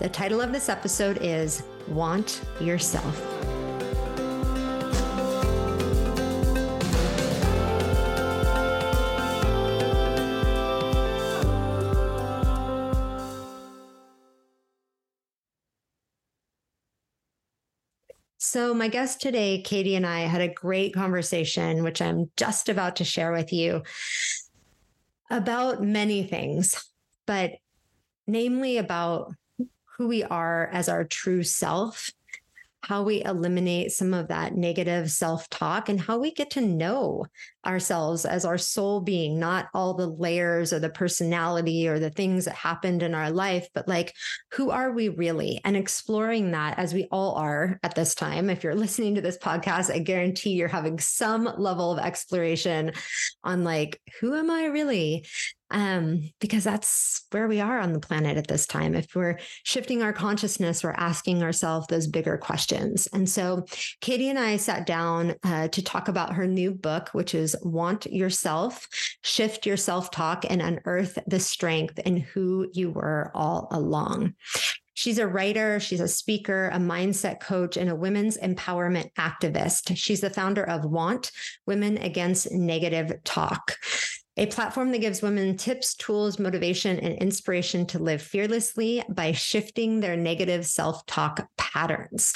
The title of this episode is Want Your Self. So, my guest today, Katie and I had a great conversation, which I'm just about to share with you about many things, but namely about who we are as our true self, how we eliminate some of that negative self talk, and how we get to know ourselves as our soul being, not all the layers or the personality or the things that happened in our life, but like, who are we really? And exploring that as we all are at this time. If you're listening to this podcast, I guarantee you're having some level of exploration on like, who am I really? Um, because that's where we are on the planet at this time. If we're shifting our consciousness, we're asking ourselves those bigger questions. And so, Katie and I sat down uh, to talk about her new book, which is Want Your Self Shift Your Self Talk and Unearth the Strength in Who You Were All Along. She's a writer, she's a speaker, a mindset coach, and a women's empowerment activist. She's the founder of Want Women Against Negative Talk a platform that gives women tips, tools, motivation, and inspiration to live fearlessly by shifting their negative self talk patterns.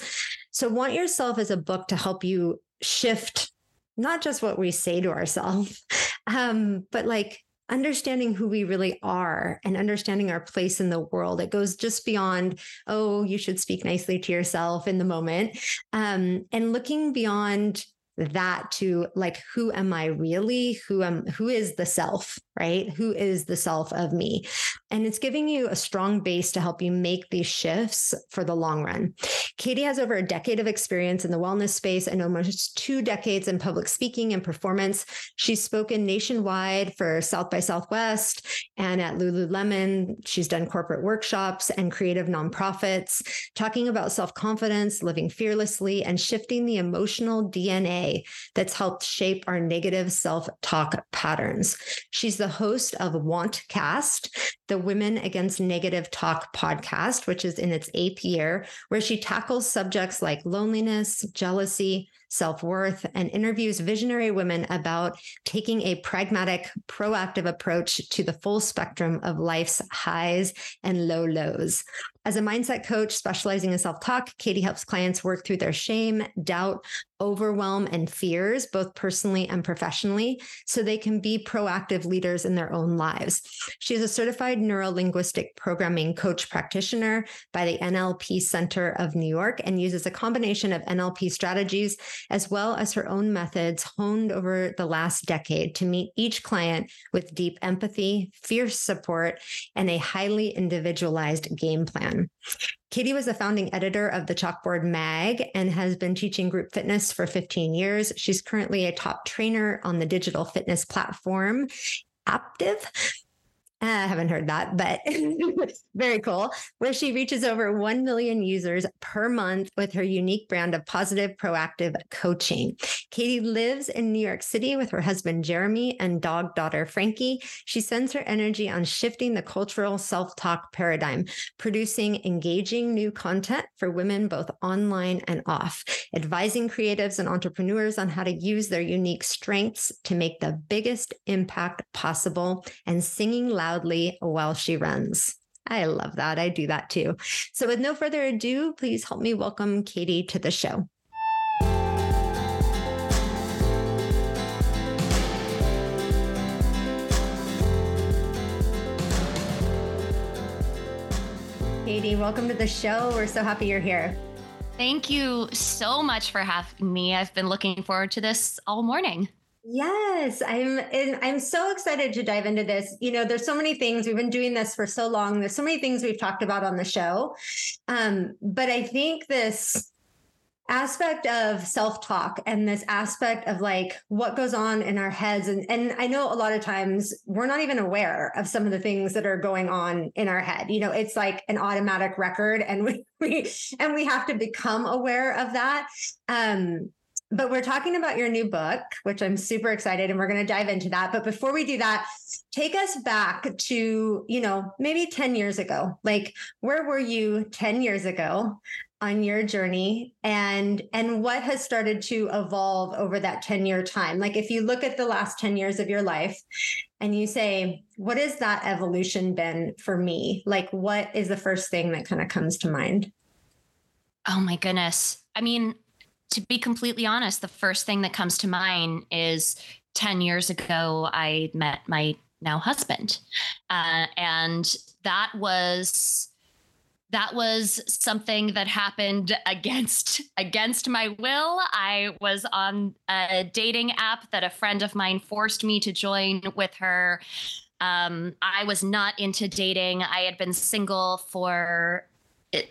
So, Want Your Self is a book to help you shift not just what we say to ourselves, um, but like understanding who we really are and understanding our place in the world. It goes just beyond, oh, you should speak nicely to yourself in the moment, um, and looking beyond that to like who am i really? Who am who is the self right? Who is the self of me? And it's giving you a strong base to help you make these shifts for the long run. Katie has over a decade of experience in the wellness space and almost two decades in public speaking and performance. She's spoken nationwide for south by southwest and at lululemon. She's done corporate workshops and creative nonprofits talking about self-confidence living fearlessly and shifting the emotional dna that's helped shape our negative self talk patterns. She's the host of WantCast, the Women Against Negative Talk podcast, which is in its eighth year, where she tackles subjects like loneliness, jealousy, self worth, and interviews visionary women about taking a pragmatic, proactive approach to the full spectrum of life's highs and low lows. As a mindset coach specializing in self talk, Katie helps clients work through their shame, doubt, overwhelm, and fears, both personally and professionally, so they can be proactive leaders in their own lives. She is a certified neuro linguistic programming coach practitioner by the NLP Center of New York and uses a combination of NLP strategies as well as her own methods honed over the last decade to meet each client with deep empathy, fierce support, and a highly individualized game plan. Katie was the founding editor of the Chalkboard Mag and has been teaching group fitness for 15 years. She's currently a top trainer on the digital fitness platform Aaptiv Eh, I haven't heard that, but very cool. Where she reaches over 1 million users per month with her unique brand of positive, proactive coaching. Katie lives in New York City with her husband, Jeremy, and dog daughter, Frankie. She sends her energy on shifting the cultural self talk paradigm, producing engaging new content for women both online and off, advising creatives and entrepreneurs on how to use their unique strengths to make the biggest impact possible, and singing loud loudly while she runs. I love that. I do that too. So, with no further ado, please help me welcome Katie to the show. Katie, welcome to the show. We're so happy you're here. Thank you so much for having me. I've been looking forward to this all morning. Yes, I'm I'm so excited to dive into this. You know, there's so many things we've been doing this for so long. There's so many things we've talked about on the show. Um, but I think this aspect of self-talk and this aspect of like what goes on in our heads and and I know a lot of times we're not even aware of some of the things that are going on in our head. You know, it's like an automatic record and we, we and we have to become aware of that. Um but we're talking about your new book, which I'm super excited and we're going to dive into that. But before we do that, take us back to, you know, maybe 10 years ago. Like where were you 10 years ago? on your journey and and what has started to evolve over that 10 year time like if you look at the last 10 years of your life and you say what has that evolution been for me like what is the first thing that kind of comes to mind oh my goodness i mean to be completely honest the first thing that comes to mind is 10 years ago i met my now husband uh, and that was that was something that happened against against my will. I was on a dating app that a friend of mine forced me to join with her. Um, I was not into dating. I had been single for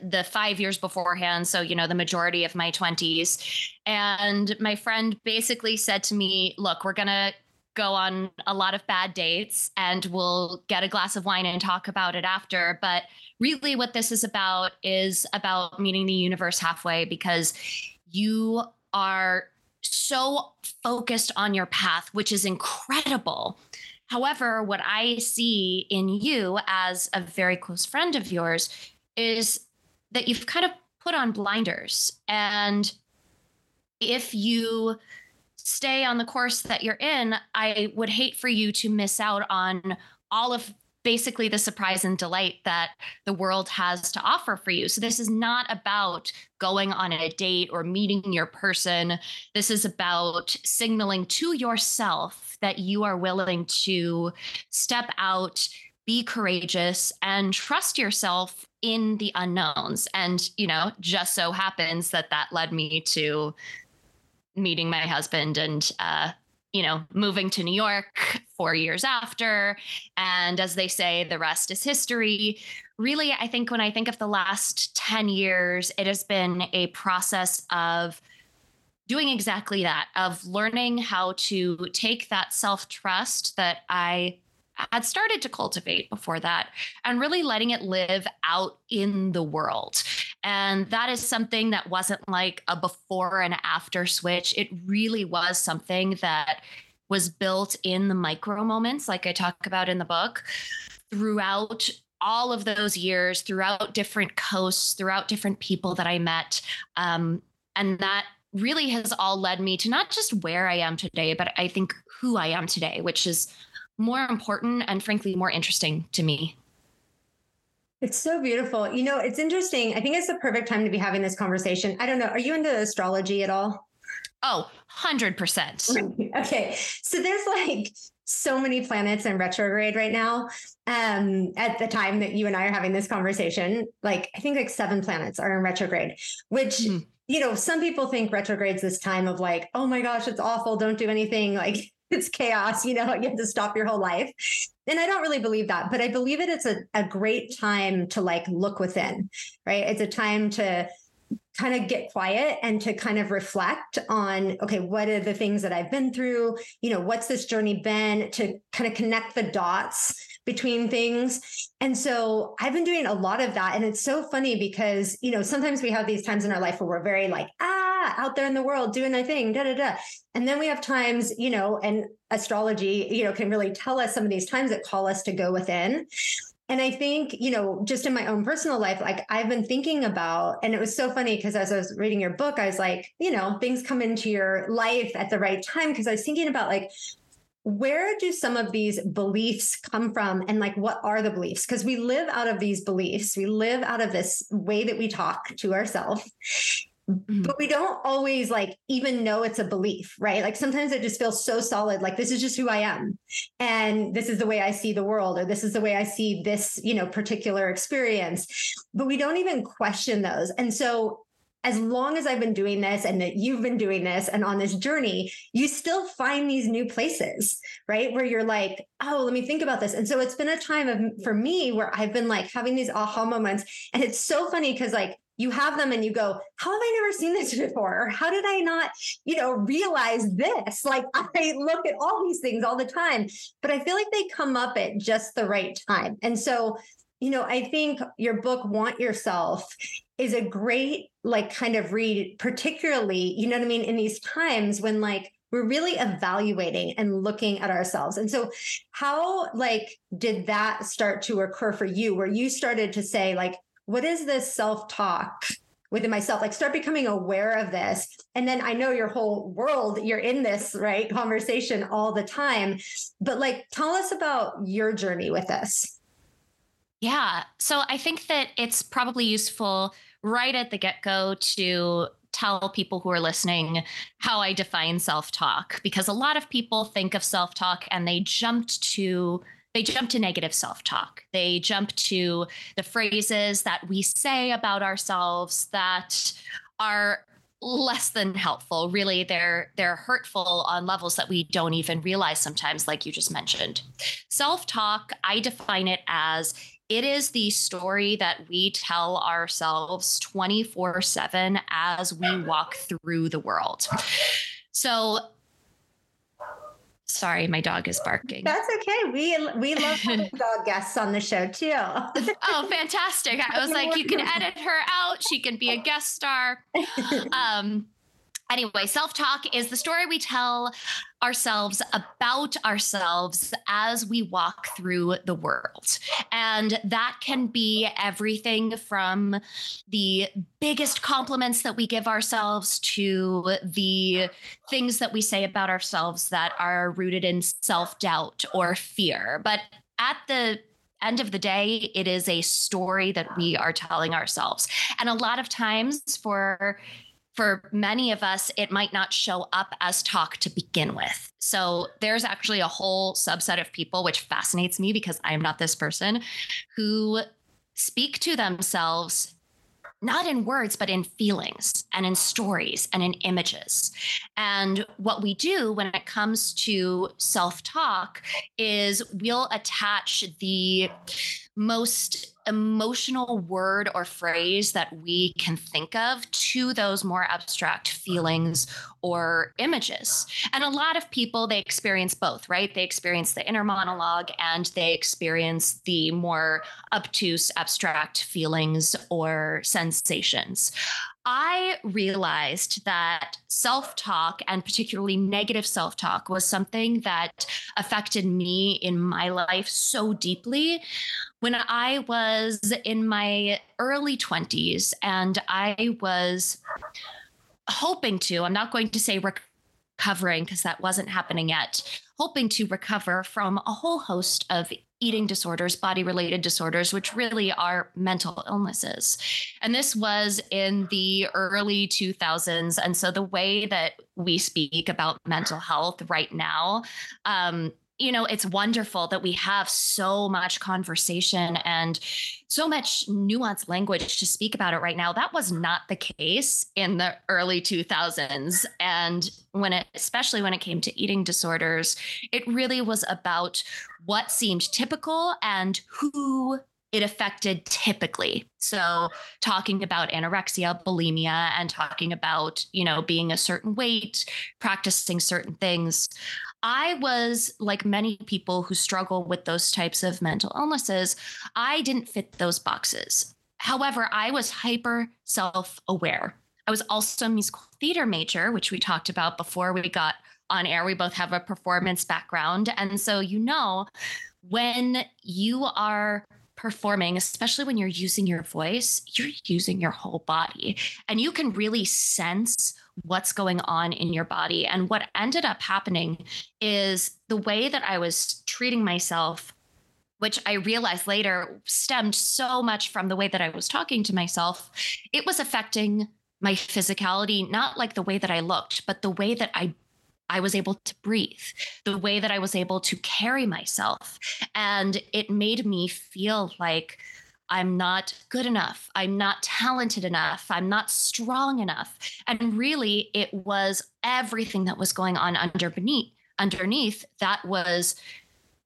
the five years beforehand. So, you know, the majority of my 20s. And my friend basically said to me, Look, we're going to go on a lot of bad dates and we'll get a glass of wine and talk about it after. But really, what this is about is about meeting the universe halfway because you are so focused on your path, which is incredible. However, what I see in you as a very close friend of yours is that you've kind of put on blinders. And if you stay on the course that you're in, I would hate for you to miss out on all of basically the surprise and delight that the world has to offer for you. So, this is not about going on a date or meeting your person. This is about signaling to yourself that you are willing to step out, be courageous, and trust yourself in the unknowns. And, you know, just so happens that that led me to meeting my husband and uh, you know, moving to New York four years after. And as they say, the rest is history. Really, I think when I think of the last 10 years, it has been a process of doing exactly that, of learning how to take that self trust that I had started to cultivate before that and really letting it live out in the world. And that is something that wasn't like a before and after switch. It really was something that was built in the micro moments, like I talk about in the book, throughout all of those years, throughout different coasts, throughout different people that I met. Um, and that really has all led me to not just where I am today, but I think who I am today, which is more important and frankly more interesting to me. It's so beautiful. You know, it's interesting. I think it's the perfect time to be having this conversation. I don't know. Are you into astrology at all? Oh, 100%. okay. So there's like so many planets in retrograde right now. Um, at the time that you and I are having this conversation, like I think like seven planets are in retrograde, which mm. you know, some people think retrograde's this time of like, oh my gosh, it's awful, don't do anything. Like it's chaos, you know, you have to stop your whole life. And I don't really believe that, but I believe it it's a, a great time to like look within, right? It's a time to kind of get quiet and to kind of reflect on okay what are the things that i've been through you know what's this journey been to kind of connect the dots between things and so i've been doing a lot of that and it's so funny because you know sometimes we have these times in our life where we're very like ah out there in the world doing their thing da da da. And then we have times you know and astrology you know can really tell us some of these times that call us to go within. And I think, you know, just in my own personal life, like I've been thinking about, and it was so funny because as I was reading your book, I was like, you know, things come into your life at the right time. Because I was thinking about like, where do some of these beliefs come from? And like what are the beliefs? Because we live out of these beliefs. We live out of this way that we talk to ourselves Mm-hmm. But we don't always like even know it's a belief, right? Like sometimes it just feels so solid, like this is just who I am. And this is the way I see the world, or this is the way I see this, you know, particular experience. But we don't even question those. And so as long as I've been doing this and that you've been doing this and on this journey, you still find these new places, right? Where you're like, oh, let me think about this. And so it's been a time of for me where I've been like having these aha moments. And it's so funny because like you have them and you go, how have I never seen this before? Or how did I not, you know, realize this? Like I look at all these things all the time, but I feel like they come up at just the right time. And so, you know, I think your book, Want Your Self, is a great, like, kind of read, particularly, you know what I mean, in these times when, like, we're really evaluating and looking at ourselves. And so how like did that start to occur for you where you started to say like what is this self-talk within myself? Like start becoming aware of this. And then i know your whole world you're in this right conversation all the time. But like tell us about your journey with this. Yeah. So i think that it's probably useful right at the get-go to tell people who are listening how I define self talk because a lot of people think of self talk and they jumped to they jump to negative self talk. They jump to the phrases that we say about ourselves that are less than helpful really they're they're hurtful on levels that we don't even realize sometimes like you just mentioned self-talk i define it as it is the story that we tell ourselves 24 7 as we walk through the world. So, sorry, my dog is barking. That's okay. We we love having dog guests on the show too. oh, fantastic! I was like, you can edit her out. She can be a guest star. Um, Anyway, self talk is the story we tell ourselves about ourselves as we walk through the world. And that can be everything from the biggest compliments that we give ourselves to the things that we say about ourselves that are rooted in self doubt or fear. But at the end of the day, it is a story that we are telling ourselves. And a lot of times for for many of us, it might not show up as talk to begin with. So there's actually a whole subset of people, which fascinates me because I am not this person, who speak to themselves not in words, but in feelings and in stories and in images. And what we do when it comes to self talk is we'll attach the most emotional word or phrase that we can think of to those more abstract feelings or images. And a lot of people, they experience both, right? They experience the inner monologue and they experience the more obtuse, abstract feelings or sensations. I realized that self talk and particularly negative self talk was something that affected me in my life so deeply. When I was in my early 20s and I was hoping to, I'm not going to say recovering because that wasn't happening yet, hoping to recover from a whole host of eating disorders, body related disorders, which really are mental illnesses. And this was in the early 2000s. And so the way that we speak about mental health right now, um, you know, it's wonderful that we have so much conversation and so much nuanced language to speak about it right now. That was not the case in the early 2000s. And when it, especially when it came to eating disorders, it really was about what seemed typical and who it affected typically. So talking about anorexia, bulimia, and talking about, you know, being a certain weight, practicing certain things. I was like many people who struggle with those types of mental illnesses, I didn't fit those boxes. However, I was hyper self aware. I was also a musical theater major, which we talked about before we got on air. We both have a performance background. And so, you know, when you are performing, especially when you're using your voice, you're using your whole body and you can really sense what's going on in your body. And what ended up happening is the way that I was treating myself which I realized later stemmed so much from the way that I was talking to myself, it was affecting my physicality, not like the way that I looked, but the way that I I was able to breathe, the way that I was able to carry myself. And it made me feel like I'm not good enough. I'm not talented enough. I'm not strong enough. And really, it was everything that was going on underneath, underneath that was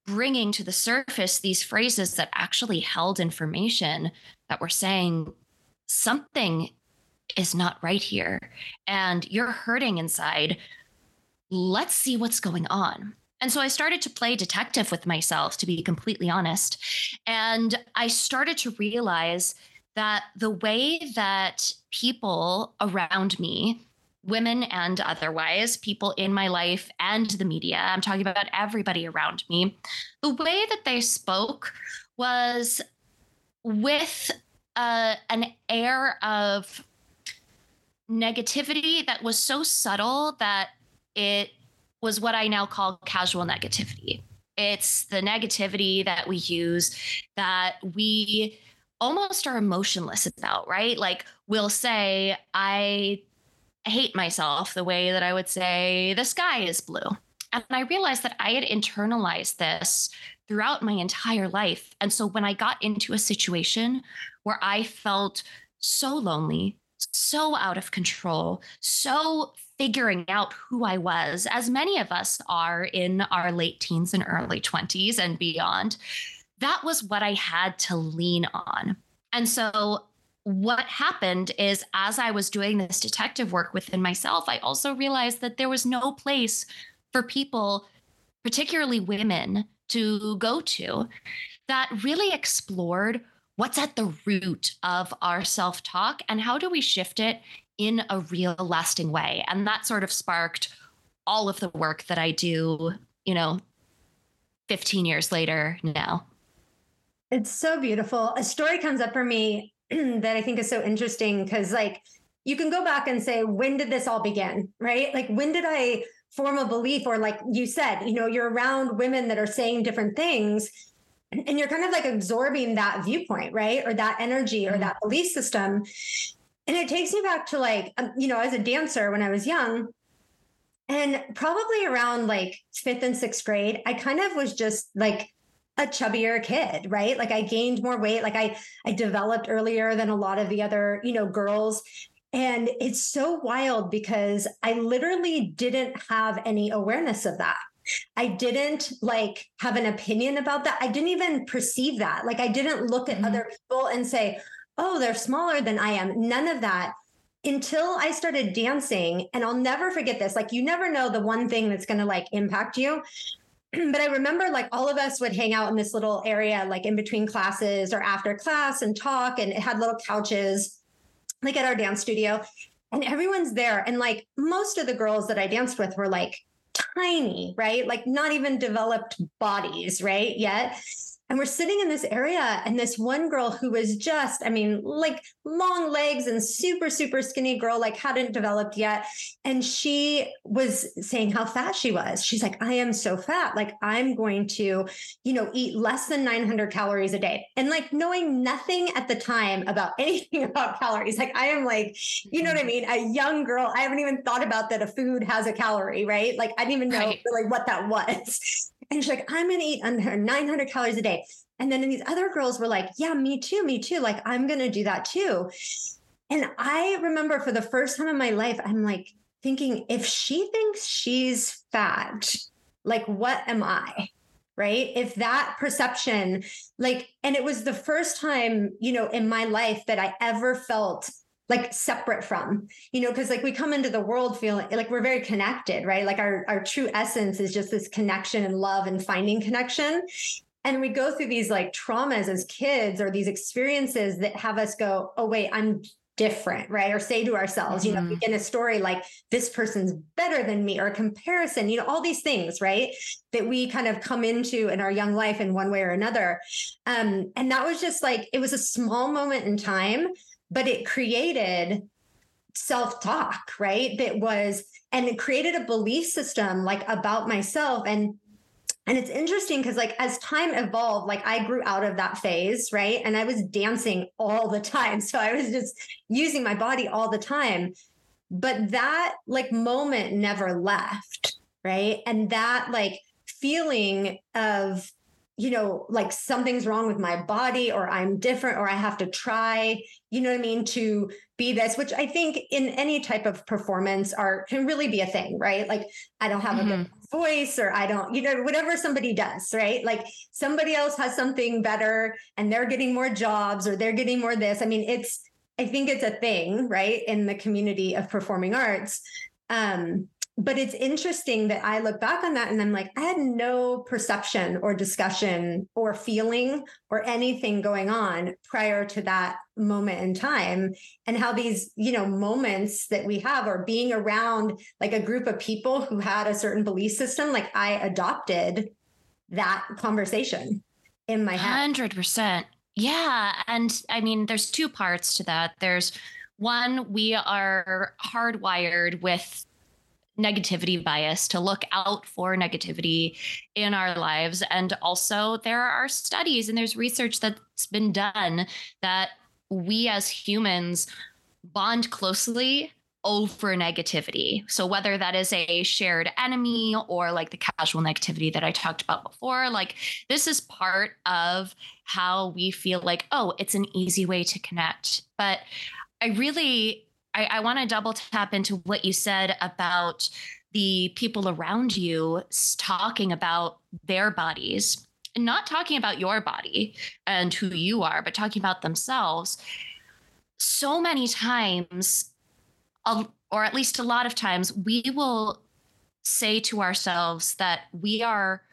bringing to the surface these phrases that actually held information that were saying something is not right here and you're hurting inside. Let's see what's going on. And so I started to play detective with myself, to be completely honest. And I started to realize that the way that people around me, women and otherwise, people in my life and the media, I'm talking about everybody around me, the way that they spoke was with uh, an air of negativity that was so subtle that it was what I now call casual negativity. It's the negativity that we use that we almost are emotionless about, right? Like we'll say, I hate myself the way that I would say the sky is blue. And I realized that I had internalized this throughout my entire life. And so when I got into a situation where I felt so lonely, so out of control, so figuring out who I was, as many of us are in our late teens and early 20s and beyond, that was what I had to lean on. And so what happened is as I was doing this detective work within myself, I also realized that there was no place for people, particularly women, to go to that really explored what's at the root of our self talk and how do we shift it in a real lasting way. And that sort of sparked all of the work that I do, you know, 15 years later now. It's so beautiful. A story comes up for me that I think is so interesting because, like, you can go back and say, when did this all begin? Right? Like, when did I form a belief? Or, like you said, you know, you're around women that are saying different things and you're kind of like absorbing that viewpoint, right? Or that energy or mm-hmm. that belief system. And it takes me back to like, um, you know, as a dancer when I was young, and probably around like fifth and sixth grade, I kind of was just like a chubbier kid, right? Like I gained more weight, like I I developed earlier than a lot of the other, you know, girls. And it's so wild because I literally didn't have any awareness of that. I didn't like have an opinion about that. I didn't even perceive that. Like I didn't look at mm-hmm. other people and say, oh, they're smaller than I am. None of that until I started dancing. And I'll never forget this. Like, you never know the one thing that's going to like impact you. but I remember like all of us would hang out in this little area, like in between classes or after class and talk. And it had little couches, like at our dance studio. And everyone's there. And like most of the girls that I danced with were like tiny, right? Like not even developed bodies, right? Yet. And we're sitting in this area, and this one girl who was just, I mean, like long legs and super, super skinny girl, like hadn't developed yet. And she was saying how fat she was. She's like, I am so fat. Like, I'm going to, you know, eat less than 900 calories a day. And like knowing nothing at the time about anything about calories. Like, I am like, you know what I mm-hmm. mean? A young girl. I haven't even thought about that a food has a calorie, right? Like, I didn't even know right. really what that was. And she's like, I'm going to eat under 900 calories a day. And then these other girls were like, yeah, me too, me too. Like, I'm going to do that too. And I remember for the first time in my life, I'm like thinking, if she thinks she's fat, like, what am I? Right. If that perception, like, and it was the first time, you know, in my life that I ever felt like separate from you know because like we come into the world feeling like we're very connected right like our our true essence is just this connection and love and finding connection and we go through these like traumas as kids or these experiences that have us go oh wait i'm different right or say to ourselves mm-hmm. you know mm-hmm. begin a story like this person's better than me or a comparison you know all these things right that we kind of come into in our young life in one way or another um and that was just like it was a small moment in time but it created self talk, right? That was, and it created a belief system like about myself. And and it's interesting because, like, as time evolved, like I grew out of that phase, right? And I was dancing all the time. So I was just using my body all the time. But that, like, moment never left, right? And that, like, feeling of you know, like something's wrong with my body or I'm different or I have to try, you know what I mean, to be this, which I think in any type of performance art can really be a thing, right? Like I don't have mm-hmm. a good voice or I don't, you know, whatever somebody does, right? Like somebody else has something better and they're getting more jobs or they're getting more this. I mean, it's I think it's a thing, right, in the community of performing arts. Um, but it's interesting that I look back on that and I'm like, I had no perception or discussion or feeling or anything going on prior to that moment in time. And how these, you know, moments that we have or being around like a group of people who had a certain belief system, like I adopted that conversation in my head. 100%. Yeah. And I mean, there's two parts to that. There's one, we are hardwired with negativity bias to look out for negativity in our lives. And also, there are studies and there's research that's been done that we as humans bond closely over negativity. So, whether that is a shared enemy or like the casual negativity that I talked about before, like this is part of how we feel like, oh, it's an easy way to connect. But I really I, I want to double tap into what you said about the people around you talking about their bodies and not talking about your body and who you are, but talking about themselves. So many times, um, or at least a lot of times, we will say to ourselves that we are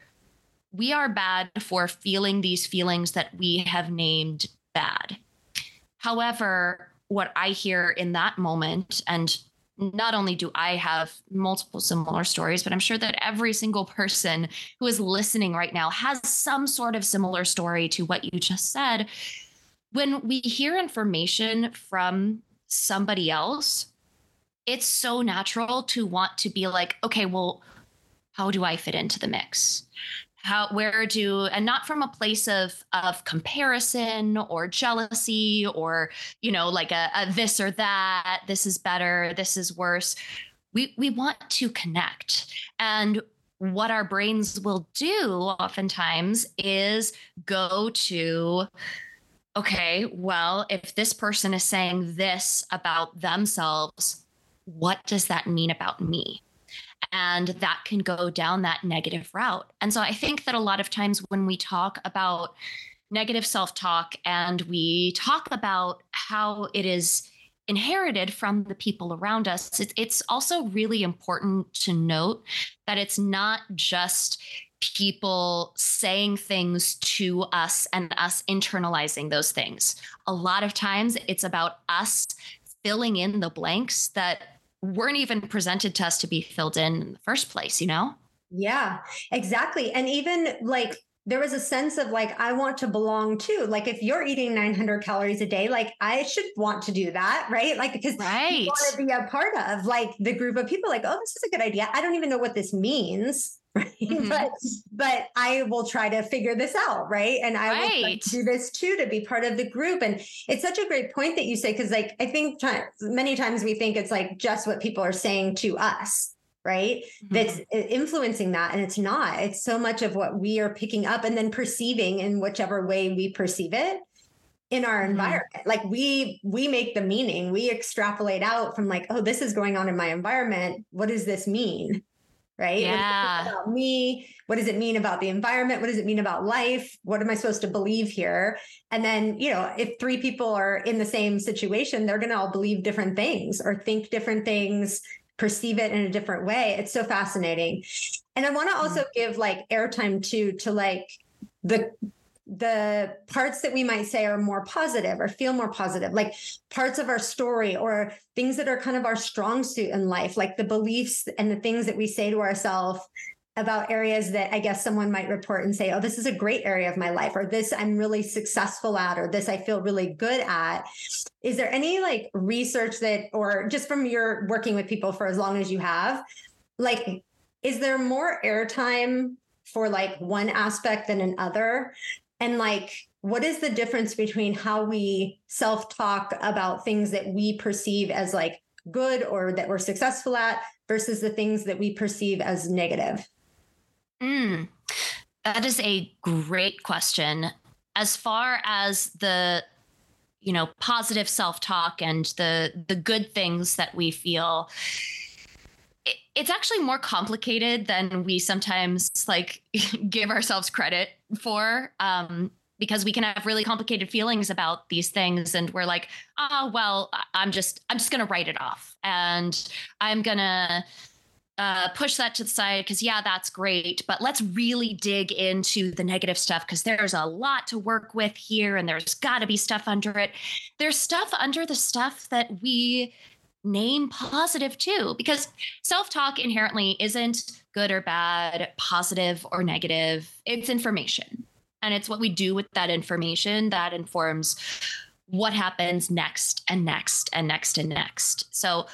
we are bad for feeling these feelings that we have named bad. However, what I hear in that moment. And not only do I have multiple similar stories, but I'm sure that every single person who is listening right now has some sort of similar story to what you just said. When we hear information from somebody else, it's so natural to want to be like, okay, well, how do I fit into the mix? How where do and not from a place of of comparison or jealousy or you know like a, a this or that this is better this is worse. We we want to connect. And what our brains will do oftentimes is go to okay well if this person is saying this about themselves what does that mean about me and that can go down that negative route. And so I think that a lot of times when we talk about negative self talk and we talk about how it is inherited from the people around us, it's also really important to note that it's not just people saying things to us and us internalizing those things. A lot of times it's about us filling in the blanks that weren't even presented to us to be filled in in the first place, you know? Yeah, exactly. And even like there was a sense of like I want to belong too. Like if you're eating 900 calories a day, like I should want to do that, right? Like because right. you want to be a part of like the group of people. Like, oh, this is a good idea. I don't even know what this means, right? Mm-hmm. But but I will try to figure this out, right? And I right. will do this too to be part of the group. And it's such a great point that you say because like I think many times we think it's like just what people are saying to us right mm-hmm. that's influencing that and it's not it's so much of what we are picking up and then perceiving in whichever way we perceive it in our mm-hmm. environment like we we make the meaning we extrapolate out from like oh this is going on in my environment what does this mean right? Yeah. about me? What does it mean about the environment? What does it mean about life? What am I supposed to believe here? And then, you know, if three people are in the same situation, they're going to all believe different things or think different things, perceive it in a different way. It's so fascinating. And I want to also mm-hmm. give like airtime to to like the the parts that we might say are more positive or feel more positive, like parts of our story or things that are kind of our strong suit in life, like the beliefs and the things that we say to ourselves about areas that I guess someone might report and say, oh, this is a great area of my life, or this I'm really successful at, or this I feel really good at. Is there any like research that, or just from your working with people for as long as you have, like, is there more airtime for like one aspect than another? And like what is the difference between how we self-talk about things that we perceive as like good or that we're successful at versus the things that we perceive as negative? Mm, that is a great question. As far as the you know positive self-talk and the the good things that we feel it's actually more complicated than we sometimes like give ourselves credit for. Um, because we can have really complicated feelings about these things and we're like oh well i'm just i'm just going to write it off and i'm going to uh, push that to the side because yeah that's great but let's really dig into the negative stuff because there's a lot to work with here and there's got to be stuff under it there's stuff under the stuff that we name positive too because self-talk inherently isn't good or bad positive or negative it's information and it's what we do with that information that informs what happens next and next and next and next. So,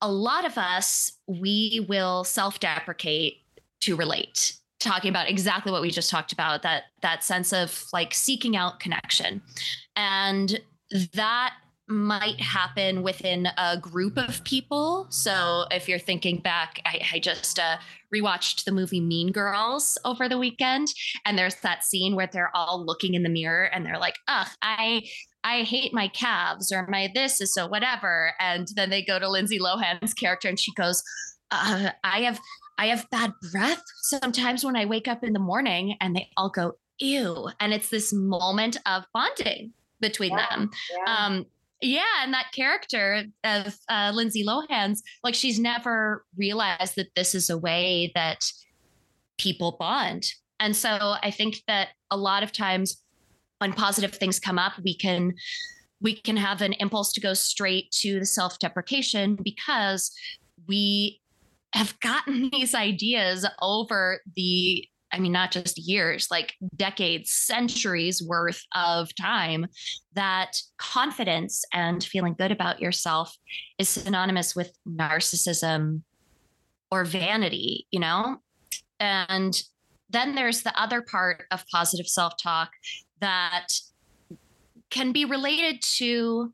a lot of us, we will self deprecate to relate talking about exactly what we just talked about that that sense of like seeking out connection and that might happen within a group of people. So if you're thinking back, I, I just uh, rewatched the movie Mean Girls over the weekend, and there's that scene where they're all looking in the mirror and they're like, "Ugh, I." I hate my calves or my this is so whatever. And then they go to Lindsay Lohan's character and she goes, uh, I have I have bad breath sometimes when I wake up in the morning and they all go, ew. And it's this moment of bonding between yeah, them. Yeah. Um, yeah, and that character of uh, Lindsay Lohan's, like she's never realized that this is a way that people bond. And so I think that a lot of times when positive things come up, we can we can have an impulse to go straight to the self-deprecation because we have gotten these ideas over the I mean, not just years, like decades, centuries worth of time, that confidence and feeling good about yourself is synonymous with narcissism or vanity, you know? And then there's the other part of positive self talk that can be related to,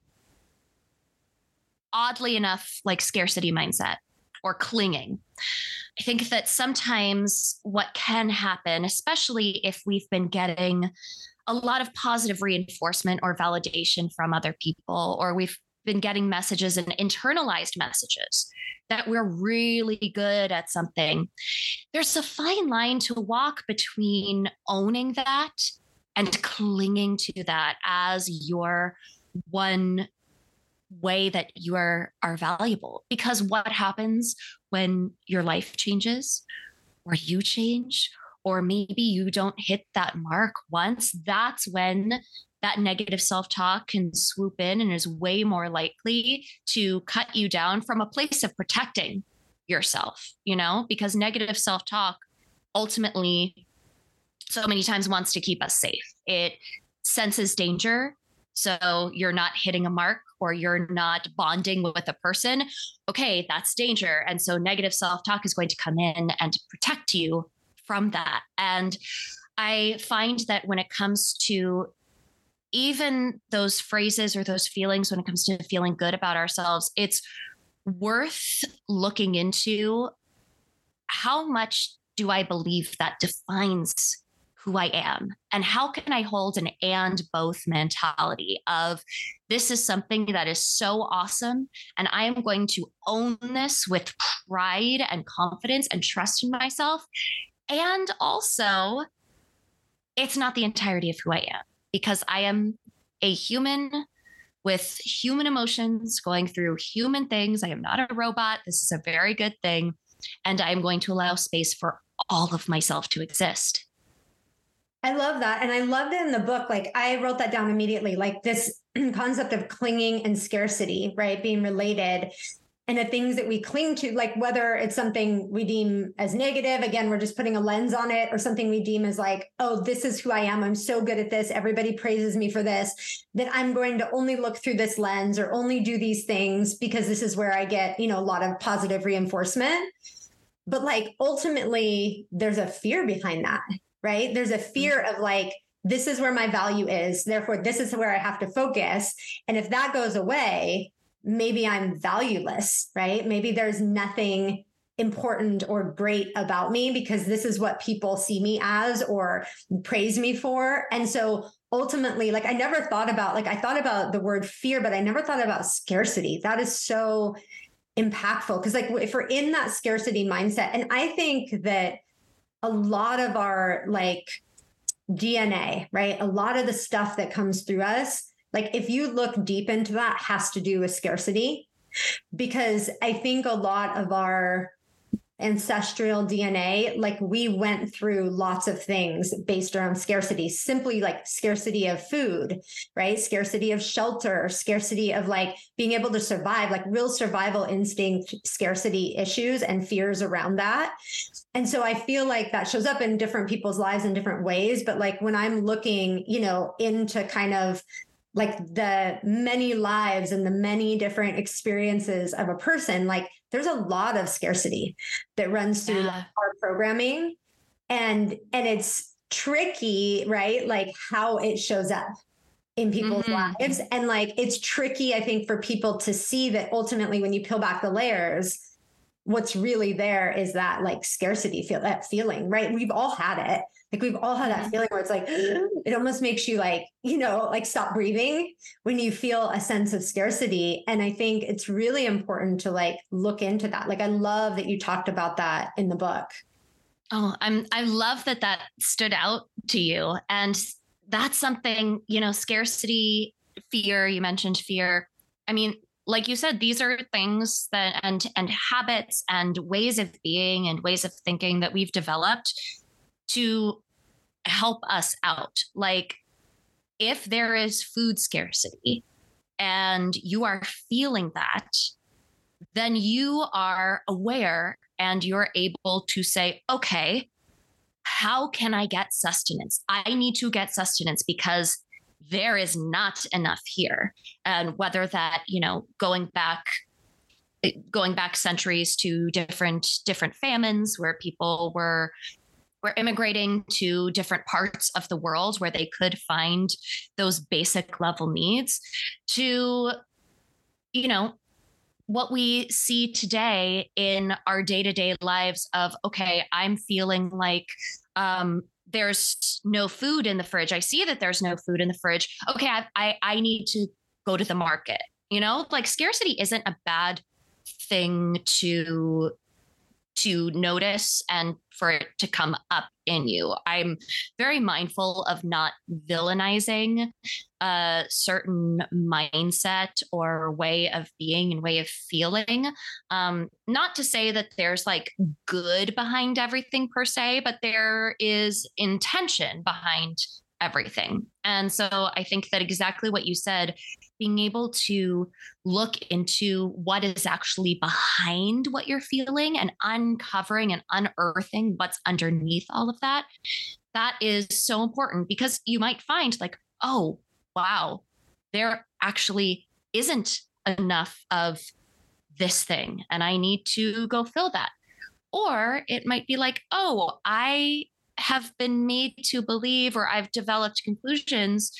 oddly enough, like scarcity mindset or clinging. I think that sometimes what can happen, especially if we've been getting a lot of positive reinforcement or validation from other people, or we've been getting messages and internalized messages that we're really good at something. There's a fine line to walk between owning that and clinging to that as your one way that you are are valuable. Because what happens when your life changes or you change or maybe you don't hit that mark once that's when that negative self-talk can swoop in and is way more likely to cut you down from a place of protecting yourself you know? Because negative self-talk ultimately so many times wants to keep us safe. It senses danger so you're not hitting a mark or you're not bonding with a person, okay, that's danger. And so negative self talk is going to come in and protect you from that. And I find that when it comes to even those phrases or those feelings, when it comes to feeling good about ourselves, it's worth looking into how much do I believe that defines who I am? And how can I hold an and both mentality of this is something that is so awesome. And I am going to own this with pride and confidence and trust in myself. And also, it's not the entirety of who I am because I am a human with human emotions going through human things. I am not a robot. This is a very good thing. And I am going to allow space for all of myself to exist. I love that. And I love that in the book. Like I wrote that down immediately, like this concept of clinging and scarcity, right? Being related. And the things that we cling to, like whether it's something we deem as negative, again, we're just putting a lens on it, or something we deem as like, oh, this is who I am. I'm so good at this. Everybody praises me for this, that I'm going to only look through this lens or only do these things because this is where I get, you know, a lot of positive reinforcement. But like ultimately, there's a fear behind that right? There's a mm-hmm. fear of like, this is where my value is. Therefore, this is where I have to focus. And if that goes away, maybe I'm valueless, right? Maybe there's nothing important or great about me because this is what people see me as or praise me for. And so ultimately, like I never thought about, like I thought about the word fear, but I never thought about scarcity. That is so impactful because like if we're in that scarcity mindset, and I think that a lot of our like DNA, right? A lot of the stuff that comes through us, like if you look deep into that, has to do with scarcity. Because I think a lot of our ancestral DNA, like we went through lots of things based around scarcity, simply like scarcity of food, right? Scarcity of shelter, scarcity of like being able to survive, like real survival instinct, scarcity issues and fears around that. And so I feel like that shows up in different people's lives in different ways. But like when I'm looking, you know, into kind of like the many lives and the many different experiences of a person like there's a lot of scarcity that runs through yeah. our programming and and it's tricky right like how it shows up in people's mm-hmm. lives and like it's tricky i think for people to see that ultimately when you peel back the layers what's really there is that like scarcity feel that feeling right we've all had it like we've all had that mm-hmm. feeling where it's like it almost makes you like, you know, like stop breathing when you feel a sense of scarcity. And I think it's really important to like look into that. Like I love that you talked about that in the book. Oh, I'm I love that that stood out to you. And that's something, you know, scarcity, fear, you mentioned fear. I mean, like you said these are things that and and habits and ways of being and ways of thinking that we've developed to help us out. Like, if there is food scarcity and you are feeling that, then you are aware and you're able to say, okay, how can I get sustenance? I need to get sustenance because there is not enough here. And whether that, you know, going back going back centuries to different different famines where people were were immigrating to different parts of the world where they could find those basic level needs to you know what we see today in our day-to-day lives of okay i'm feeling like um, there's no food in the fridge. I see that there's no food in the fridge. Okay I, I i need to go to the market you know? Like scarcity isn't a bad thing to to notice and for it to come up in you. I'm very mindful of not villainizing a certain mindset or way of being and way of feeling. Um, not to say that there's like good behind everything per se, but there is intention behind everything. And so I think that exactly what you said, being able to look into what is actually behind what you're feeling and uncovering and unearthing what's underneath all of that, that is so important because you might find like, oh, wow, there actually isn't enough of this thing and I need to go fill that. Or it might be like, oh, I have been made to believe, or I've developed conclusions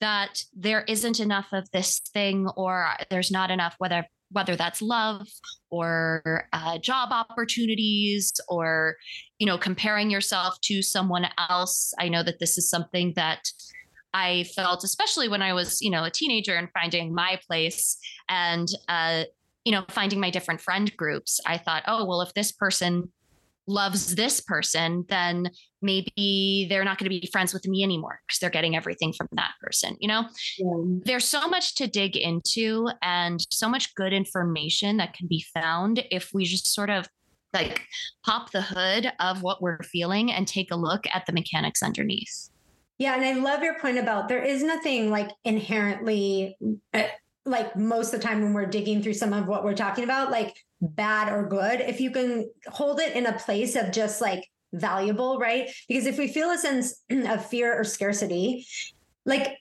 that there isn't enough of this thing, or there's not enough, whether whether that's love or uh, job opportunities or you know comparing yourself to someone else. I know that this is something that i felt especially when i was you know a teenager and finding my place and uh, you know finding my different friend groups i thought oh well if this person loves this person, then maybe they're not going to be friends with me anymore because they're getting everything from that person. You know, yeah. there's so much to dig into and so much good information that can be found if we just sort of like pop the hood of what we're feeling and take a look at the mechanics underneath. Yeah. And I love your point about there is nothing like inherently. Uh, like most of the time when we're digging through some of what we're talking about, like bad or good, if you can hold it in a place of just like valuable, right? Because if we feel a sense of fear or scarcity, like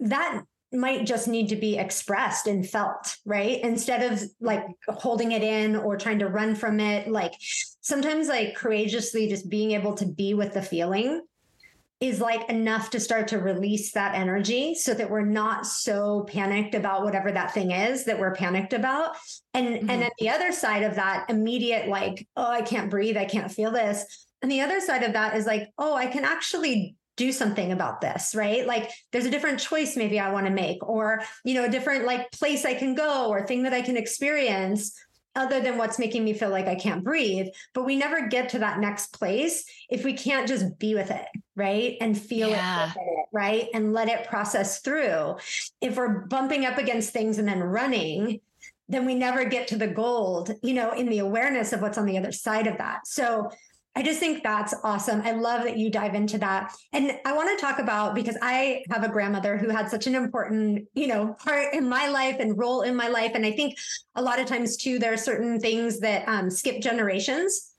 that might just need to be expressed and felt, right? Instead of like holding it in or trying to run from it. Like sometimes, like courageously just being able to be with the feeling is like enough to start to release that energy so that we're not so panicked about whatever that thing is that we're panicked about. And mm-hmm. and then the other side of that immediate like oh i can't breathe. I can't feel this. And the other side of that is like oh i can actually do something about this right? Like there's a different choice maybe i want to make or you know a different like place i can go or thing that i can experience other than what's making me feel like I can't breathe. But we never get to that next place if we can't just be with it, right? And feel yeah. it, it, right? And let it process through. If we're bumping up against things and then running, then we never get to the gold, you know, in the awareness of what's on the other side of that. So I just think that's awesome. I love that you dive into that. And I want to talk about because I have a grandmother who had such an important, you know, part in my life and role in my life. And I think a lot of times too, there are certain things that um, skip generations.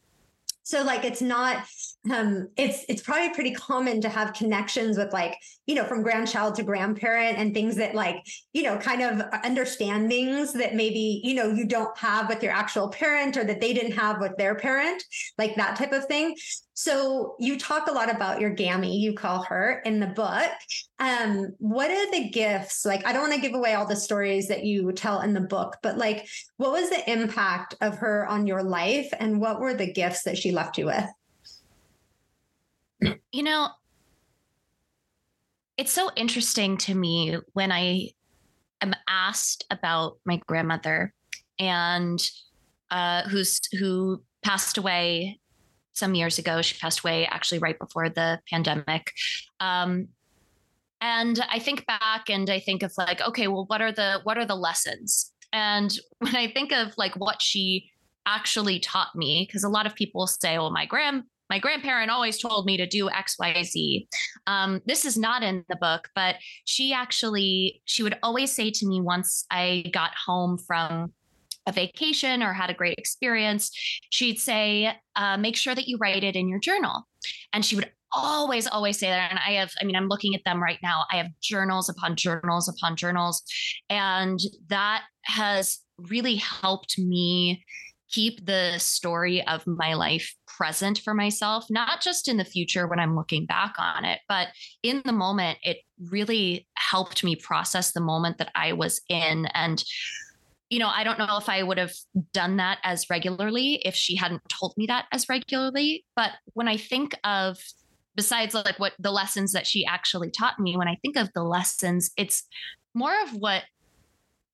So like it's not um, it's it's probably pretty common to have connections with like you know from grandchild to grandparent and things that like you know kind of understandings that maybe you know you don't have with your actual parent or that they didn't have with their parent like that type of thing. So you talk a lot about your gammy you call her in the book. Um what are the gifts? Like i don't want to give away all the stories that you tell in the book but like what was the impact of her on your life and what were the gifts that she left you with you know, it's so interesting to me when I am asked about my grandmother and uh, who's who passed away some years ago. She passed away actually right before the pandemic. Um, and I think back and I think of like, okay, well, what are the what are the lessons? And when I think of like what she actually taught me, because a lot of people say, well, my grand my grandparent always told me to do xyz um, this is not in the book but she actually she would always say to me once i got home from a vacation or had a great experience she'd say uh, make sure that you write it in your journal. And she would always always say that. And i have i mean i'm looking at them right now. I have journals upon journals upon journals. And that has really helped me keep the story of my life present for myself, not just in the future when I'm looking back on it, but in the moment, it really helped me process the moment that I was in. And, you know, I don't know if I would have done that as regularly if she hadn't told me that as regularly. But when I think of, besides like what the lessons that she actually taught me, when I think of the lessons, it's more of what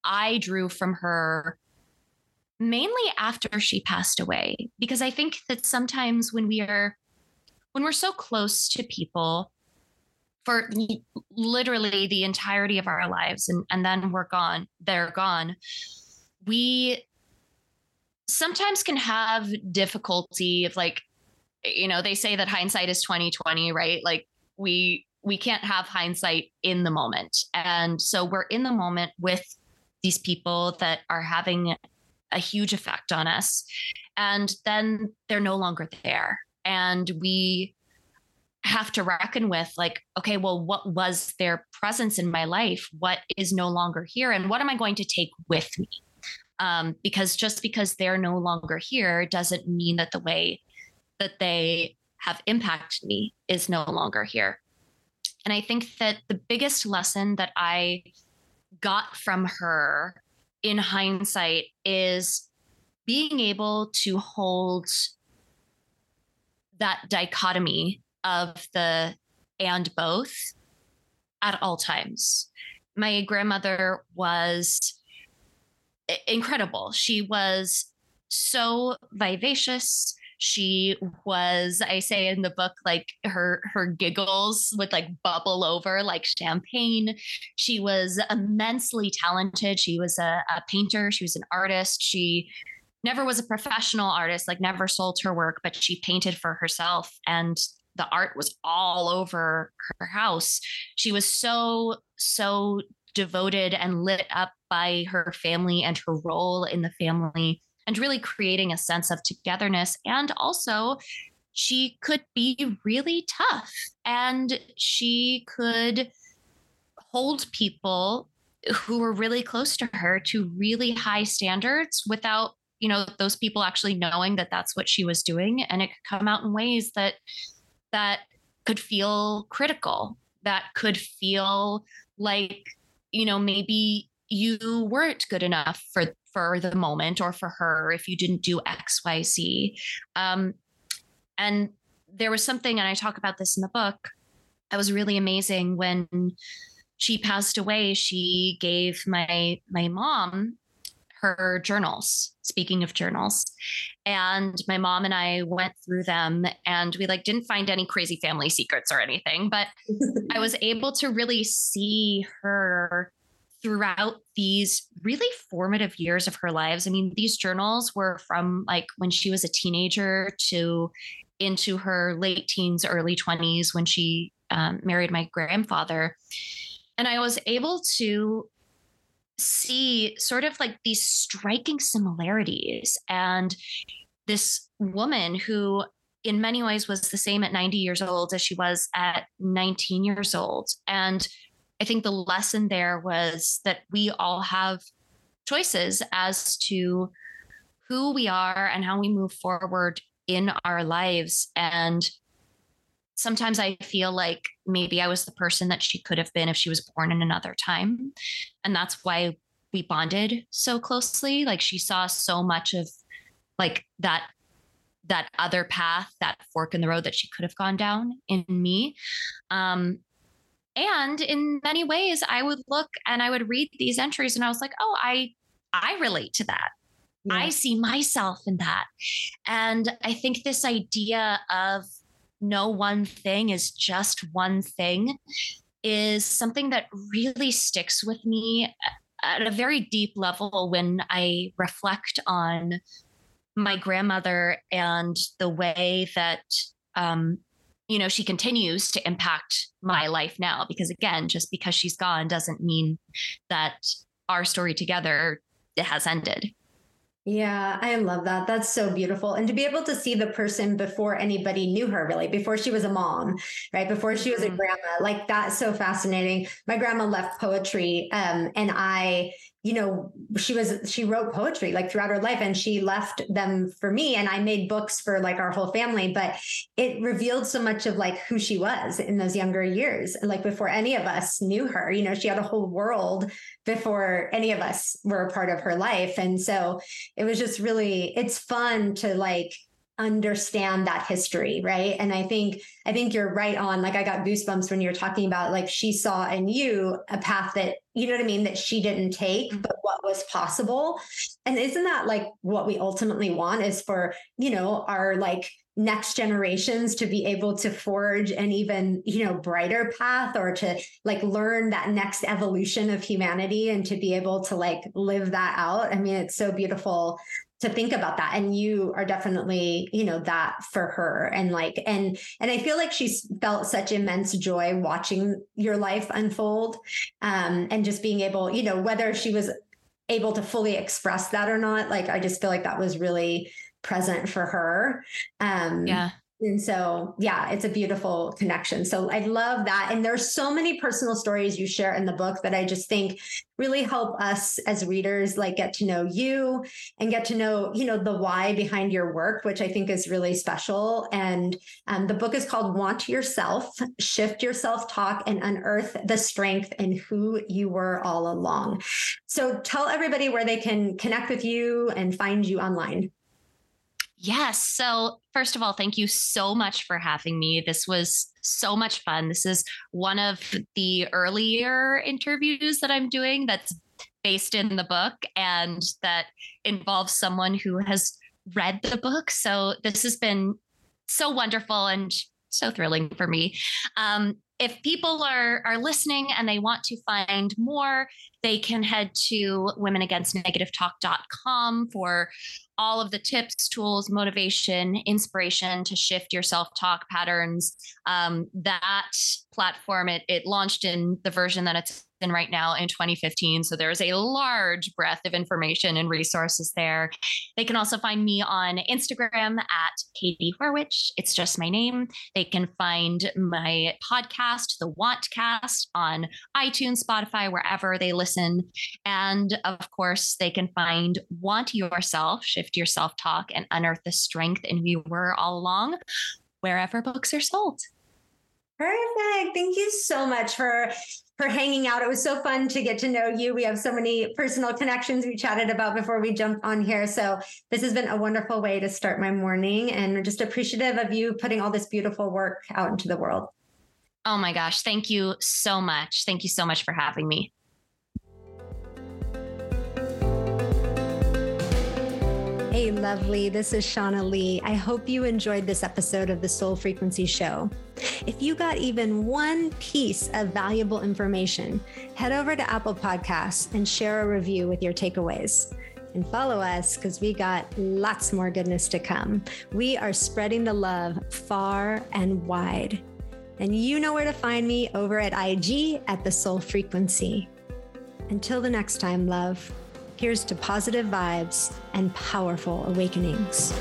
I drew from her mainly after she passed away because i think that sometimes when we are when we're so close to people for literally the entirety of our lives and, and then we're gone they're gone we sometimes can have difficulty of like you know they say that hindsight is 2020 right? Like we we can't have hindsight in the moment. And so we're in the moment with these people that are having a huge effect on us. And then they're no longer there. And we have to reckon with like okay well what was their presence in my life what is no longer here and what am i going to take with me um, because just because they're no longer here doesn't mean that the way that they have impacted me is no longer here and i think that the biggest lesson that i got from her in hindsight is being able to hold that dichotomy of the and both at all times. My grandmother was incredible. She was so vivacious she was i say in the book like her her giggles would like bubble over like champagne. She was immensely talented. She was a, a painter. She was an artist. She never was a professional artist like never sold her work but she painted for herself and the art was all over her house. She was so so devoted and lit up by her family and her role in the family and really creating a sense of togetherness. And also, she could be really tough and she could hold people who were really close to her to really high standards without you know those people actually knowing that that's what she was doing and it could come out in ways that that could feel critical that could feel like you know maybe you weren't good enough for for the moment or for her if you didn't do xyz um, and there was something and i talk about this in the book that was really amazing. When she passed away she gave my my mom her journals speaking of journals. And my mom and i went through them and we like didn't find any crazy family secrets or anything but i was able to really see her throughout these really formative years of her lives. I mean these journals were from like when she was a teenager to into her late teens early 20s when she um, married my grandfather. And i was able to see sort of like these striking similarities. And this woman who in many ways was the same at 90 years old as she was at 19 years old. And i think the lesson there was that we all have choices as to who we are and how we move forward in our lives and sometimes I feel like maybe I was the person that she could have been if she was born in another time. And that's why we bonded so closely. Like she saw so much of like that that other path, that fork in the road that she could have gone down in me. Um, and in many ways, I would look and I would read these entries and I was like, oh, I I relate to that. Yeah. I see myself in that. And I think this idea of no one thing is just one thing is something that really sticks with me at a very deep level when I reflect on my grandmother and the way that um, you know she continues to impact my life now because again just because she's gone doesn't mean that our story together has ended yeah, I love that. That's so beautiful. And to be able to see the person before anybody knew her, really, before she was a mom, right? Before she was mm-hmm. a grandma, like that's so fascinating. My grandma left poetry. Um, and I you know she was she wrote poetry like throughout her life and she left them for me and i made books for like our whole family but it revealed so much of like who she was in those younger years like before any of us knew her you know she had a whole world before any of us were a part of her life and so it was just really it's fun to like understand that history right? And i think i think you're right on like i got goosebumps when you're talking about like she saw in you a path that you know what i mean that she didn't take mm-hmm. but what was possible. And isn't that like what we ultimately want is for you know our like next generations to be able to forge an even you know brighter path or to like learn that next evolution of humanity and to be able to like live that out? I mean it's so beautiful to think about that. And you are definitely you know that for her. And like and and i feel like she's felt such immense joy watching your life unfold um and just being able you know whether she was able to fully express that or not like i just feel like that was really present for her. Um yeah and so, yeah, it's a beautiful connection. So I love that. And there's so many personal stories you share in the book that I just think really help us as readers like get to know you and get to know, you know, the why behind your work, which I think is really special. And um, the book is called Want Your Self, Shift Your Self-Talk and Unearth the Strength in Who You Were All Along. So tell everybody where they can connect with you and find you online. Yes. So, first of all, thank you so much for having me. This was so much fun. This is one of the earlier interviews that I'm doing that's based in the book and that involves someone who has read the book. So, this has been so wonderful and so thrilling for me. Um, if people are are listening and they want to find more, they can head to womenagainstnegativetalk.com for all of the tips, tools, motivation, inspiration to shift your self talk patterns. Um, that platform, it, it launched in the version that it's in right now in 2015. So there's a large breadth of information and resources there. They can also find me on Instagram at Katie Horwitch. It's just my name. They can find my podcast, The Wantcast, on iTunes, Spotify, wherever they listen. And of course, they can find Want Your Self, Shift Your Self Talk, and Unearth the Strength in We Were All Along wherever books are sold. Perfect. Thank you so much for for hanging out. It was so fun to get to know you. We have so many personal connections we chatted about before we jumped on here. So this has been a wonderful way to start my morning and just appreciative of you putting all this beautiful work out into the world. Oh my gosh, thank you so much. Thank you so much for having me. Lovely. This is Shauna Lee. I hope you enjoyed this episode of the Soul Frequency Show. If you got even one piece of valuable information, head over to Apple Podcasts and share a review with your takeaways. And follow us because we got lots more goodness to come. We are spreading the love far and wide. And you know where to find me over at IG at the Soul Frequency. Until the next time, love, here's to positive vibes and powerful awakenings.